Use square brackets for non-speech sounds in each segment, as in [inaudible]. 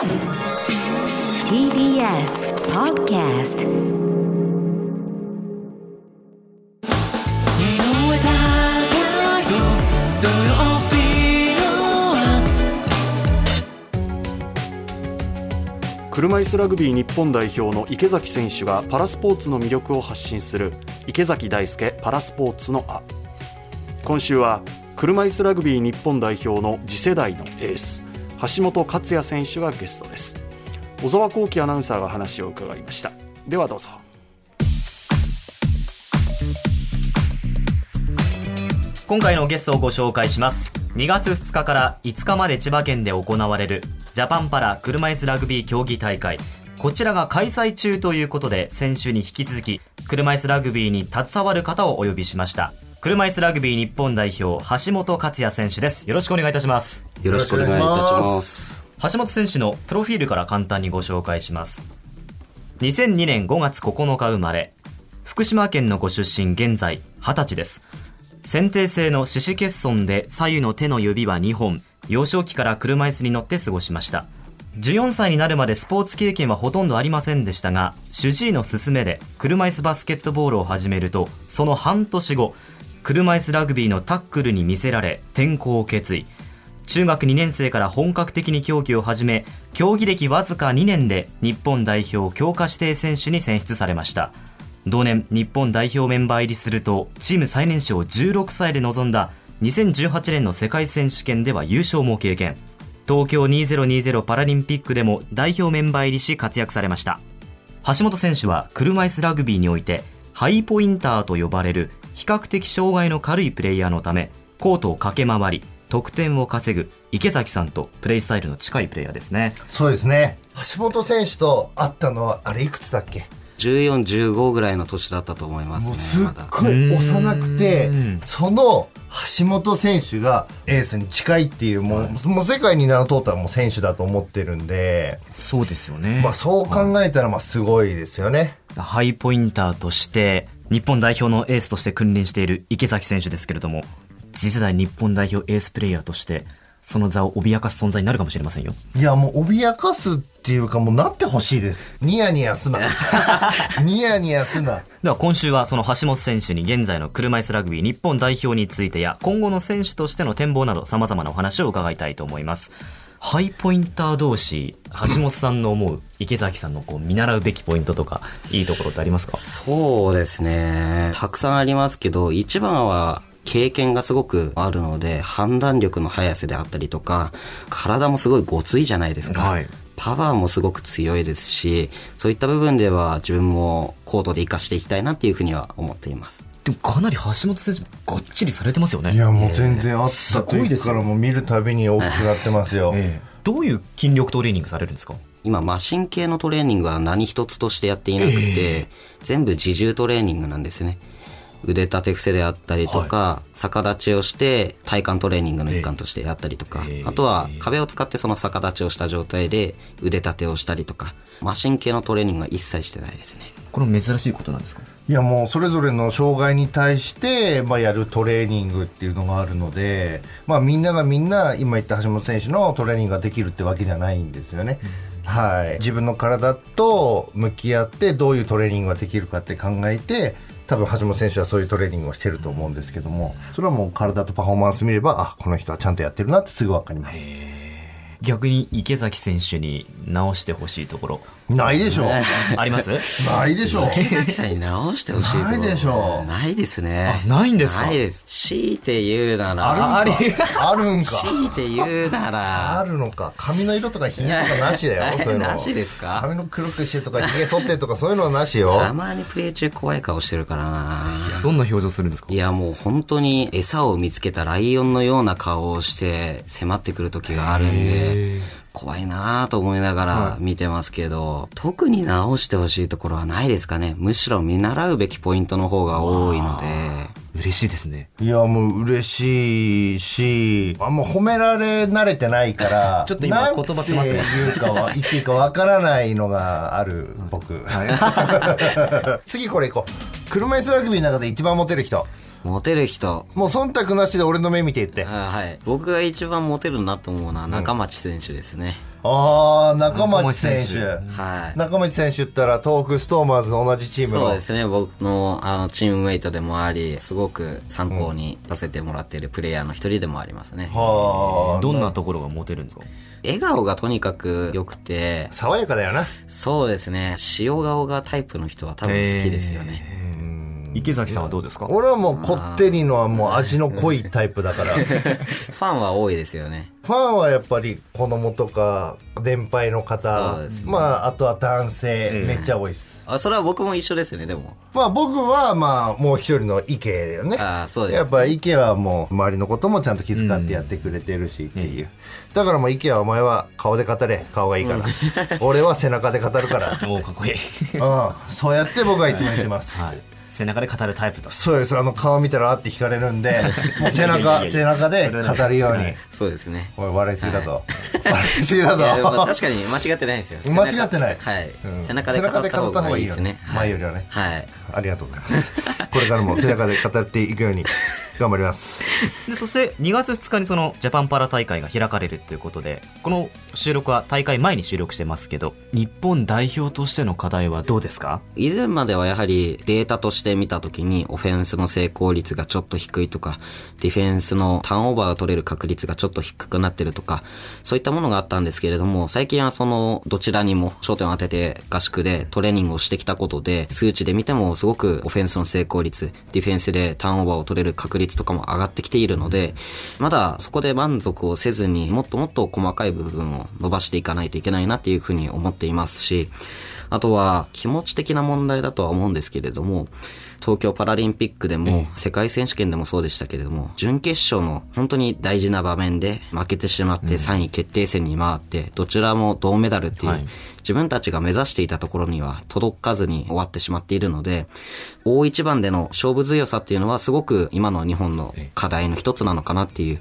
TBS Podcast 車椅子ラグビー日本代表の池崎選手がパラスポーツの魅力を発信する池崎大輔パラスポーツのあ今週は車椅子ラグビー日本代表の次世代のエース。橋本勝也選手がゲストです。小沢光輝アナウンサーが話を伺いました。ではどうぞ。今回のゲストをご紹介します。2月2日から5日まで千葉県で行われるジャパンパラ車椅子ラグビー競技大会。こちらが開催中ということで先週に引き続き車椅子ラグビーに携わる方をお呼びしました。車椅子ラグビー日本代表橋本勝也選手です。よろしくお願いいたします。よろしくお願いいたします。橋本選手のプロフィールから簡単にご紹介します。2002年5月9日生まれ福島県のご出身現在20歳です。先天性の四肢欠損で左右の手の指は2本幼少期から車椅子に乗って過ごしました。14歳になるまでスポーツ経験はほとんどありませんでしたが主治医の勧めで車椅子バスケットボールを始めるとその半年後車椅子ラグビーのタックルに魅せられ転校を決意。中学2年生から本格的に競技を始め競技歴わずか2年で日本代表強化指定選手に選出されました。同年日本代表メンバー入りするとチーム最年少16歳で臨んだ2018年の世界選手権では優勝も経験。東京2020パラリンピックでも代表メンバー入りし活躍されました。橋本選手は車椅子ラグビーにおいてハイポインターと呼ばれる比較的障害の軽いプレイヤーのためコートを駆け回り得点を稼ぐ池崎さんとプレイスタイルの近いプレイヤーですね。そうですね。橋本選手と会ったのはあれいくつだっけ？14、15ぐらいの年だったと思いますね。もうすっごい幼くて、その橋本選手がエースに近いっていう、もう、もう世界に名の通ったらもう選手だと思ってるんで、そうですよね。まあそう考えたらまあすごいですよね。ハイポインターとして日本代表のエースとして君臨している池崎選手ですけれども次世代日本代表エースプレイヤーとしてその座を脅かす存在になるかもしれませんよいやもう脅かすっていうかもうなってほしいです。ニヤニヤすな。[laughs] ニヤニヤすな。では今週はその橋本選手に現在の車椅子ラグビー日本代表についてや今後の選手としての展望など様々なお話を伺いたいと思いますハイポインター同士橋本さんの思う池崎さんのこう見習うべきポイントとかいいところってありますか？そうですね。たくさんありますけど、一番は経験がすごくあるので、判断力の速さであったりとか、体もすごいごついじゃないですか。はいパワーもすごく強いですし、そういった部分では自分もコートで活かしていきたいなっていうふうには思っています。でもかなり橋本選手がっちりされてますよね。いやもう全然あった時からもう見るたびに大きくなってますよ。ええ。どういう筋力トレーニングされるんですか？今、マシン系のトレーニングは何一つとしてやっていなくて、全部自重トレーニングなんですね。腕立て伏せであったりとか、逆立ちをして体幹トレーニングの一環としてやったりとか、あとは壁を使ってその逆立ちをした状態で腕立てをしたりとか、マシン系のトレーニングは一切してないですね。これ珍しいことなんですか？いやもうそれぞれの障害に対して、まあ、やるトレーニングっていうのがあるので、まあ、みんながみんな今言った橋本選手のトレーニングができるってわけじゃないんですよね。はい、自分の体と向き合ってどういうトレーニングができるかって考えて多分橋本選手はそういうトレーニングをしてると思うんですけどもそれはもう体とパフォーマンス見ればあこの人はちゃんとやってるなってすぐ分かります逆に池崎選手に直してほしいところ。ないでしょう。あります？ないでしょう。池崎さんに直してほしいところ。ないでしょう。ないですね。あないんですか？ないです。強いて言うなら、あるんか。ある。んか。強いて言うなら、あるのか。髪の色とかひげとかなしだよ。そういうの。なしですか？髪の黒くしてとかひげ剃ってとかそういうのはなしよ。たまにプレイ中怖い顔してるからな。どんな表情するんですか？いやもう本当に餌を見つけたライオンのような顔をして迫ってくる時があるんで、怖いなぁと思いながら見てますけど、特に直してほしいところはないですかね。むしろ見習うべきポイントの方が多いので、嬉しいですね。いやもう嬉しいしあんま褒められ慣れてないから [laughs] ちょっと今言葉詰まってます。言うかは言っていいかわからないのがある僕、[laughs] 次これいこう。車椅子ラグビーの中で一番モテる人モテる人。もう忖度なしで俺の目見て言って。あはい。僕が一番モテるなと思うのは中町選手ですね。ああ、中町選手。はい。中町選手ったら東北ストーマーズの同じチームの。そうですね。僕のあのチームメイトでもあり、すごく参考にさせてもらっているプレイヤーの一人でもありますね。はあ。どんなところがモテるんですか？笑顔がとにかく良くて、爽やかだよな。そうですね。塩顔がタイプの人は多分好きですよね。池崎さんはどうですか？俺はもうこってりのはもう味の濃いタイプだから。フ [laughs] ファンは多いですよね。ァンはやっぱり子供とか年配の方、そうですねまああとは男性、めっちゃ多いです。あ、それは僕も一緒ですね、でも。まあ僕はまあもう一人の池だよね。あそうです、やっぱ池はもう周りのこともちゃんと気遣ってやってくれてるしっていう。だからもう池はお前は顔で語れ。顔がいいから。俺は背中で語るから。[laughs] おーかっこいい。うん。そうやって僕はいつも言ってます。背中で語るタイプだ。そうです。あの顔見たらあって惹かれるんで、も [laughs] う背中、背中で語るように。そうですね。おい、笑いすぎだぞ。笑いすぎだぞ。確かに間違ってないですよ。[laughs] 間違ってないはい。うん背中で語った方がいいですね前よりはねはい。ありがとうございます。これからも背中で語っていくように頑張ります。でそして2月2日にそのジャパンパラ大会が開かれるということでこの収録は大会前に収録してますけど日本代表としての課題はどうですか？以前まではやはりデータとして見たときにオフェンスの成功率がちょっと低いとか、ディフェンスのターンオーバーが取れる確率がちょっと低くなってるとか、そういったものがあったんですけれども、最近はそのどちらにも焦点を当てて合宿でトレーニングをしてきたことで、数値で見てもすごくオフェンスの成功率、ディフェンスでターンオーバーを取れる確率とかも上がってきているので、まだそこで満足をせずにもっともっと細かい部分を伸ばしていかないといけないなっていうふうに思っていますし、あとは気持ち的な問題だとは思うんですけれども、東京パラリンピックでも、世界選手権でもそうでしたけれども、準決勝の本当に大事な場面で負けてしまって3位決定戦に回って、どちらも銅メダルっていう、はい。自分たちが目指していたところには届かずに終わってしまっているので、大一番での勝負強さっていうのはすごく今の日本の課題の一つなのかなっていう、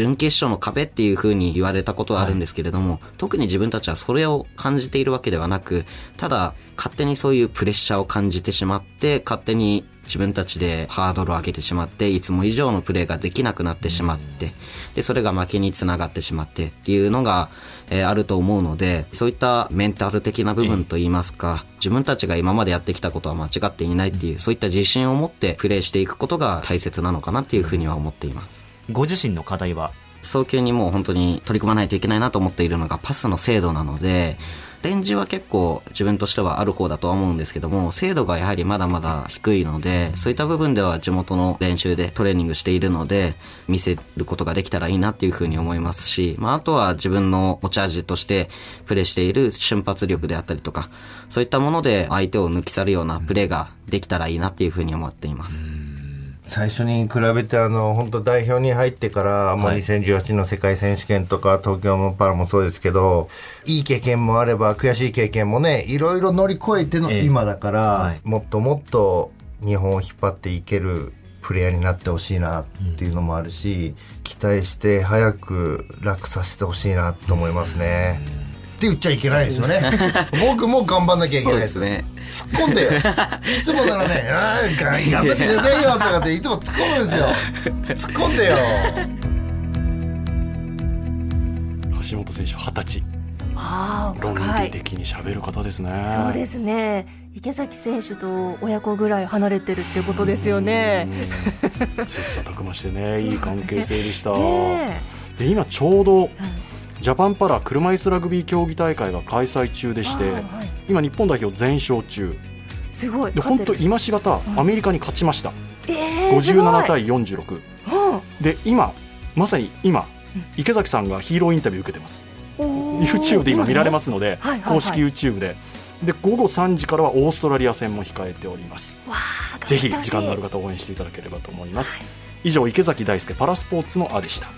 準決勝の壁っていう風に言われたことはあるんですけれども、特に自分たちはそれを感じているわけではなく、ただ勝手にそういうプレッシャーを感じてしまって、勝手に自分たちでハードルを上げてしまって、いつも以上のプレーができなくなってしまって、で、それが負けにつながってしまってっていうのが、えーあると思うので、そういったメンタル的な部分といいますか、自分たちが今までやってきたことは間違っていないっていう、そういった自信を持ってプレーしていくことが大切なのかなっていうふうには思っています。ご自身の課題は？早急にもう本当に取り組まないといけないなと思っているのがパスの精度なので、レンジは結構自分としてはある方だとは思うんですけども、精度がやはりまだまだ低いので、そういった部分では地元の練習でトレーニングしているので、見せることができたらいいなっていうふうに思いますし、まああとは自分の持ち味としてプレーしている瞬発力であったりとか、そういったもので相手を抜き去るようなプレーができたらいいなっていうふうに思っています。最初に比べてあの本当代表に入ってからもう2018の世界選手権とか東京のパラもそうですけどいい経験もあれば悔しい経験もねいろいろ乗り越えてのええ。今だから、はい。もっともっと日本を引っ張っていけるプレイヤーになってほしいなっていうのもあるし、期待して早く楽させてほしいなと思いますね。って言っちゃいけないですよね。[laughs] 僕も頑張んなきゃいけない。ですね。突っ込んでよ。いつもならね、[laughs] あー頑張ってくださいよとかっていつも突っ込むんですよ。突っ込んでよ。橋本選手二十歳。ああ論理的に喋る方ですね。そうですね。池崎選手と親子ぐらい離れてるってことですよね。うん。切磋琢磨してね [laughs] いい関係性でした、ねで今ちょうどジャパンパラ車椅子ラグビー競技大会が開催中でして、はい今日本代表全勝中。えすごい。で本当今しがたアメリカに勝ちました、えーすごい57対46うんで今まさに今池崎さんがヒーローインタビュー受けてます。YouTube で今見られますので、はいはいはい。公式 YouTube で。で午後3時からはオーストラリア戦も控えております。ぜひ時間のある方応援していただければと思います。以上池崎大輔パラスポーツのあでした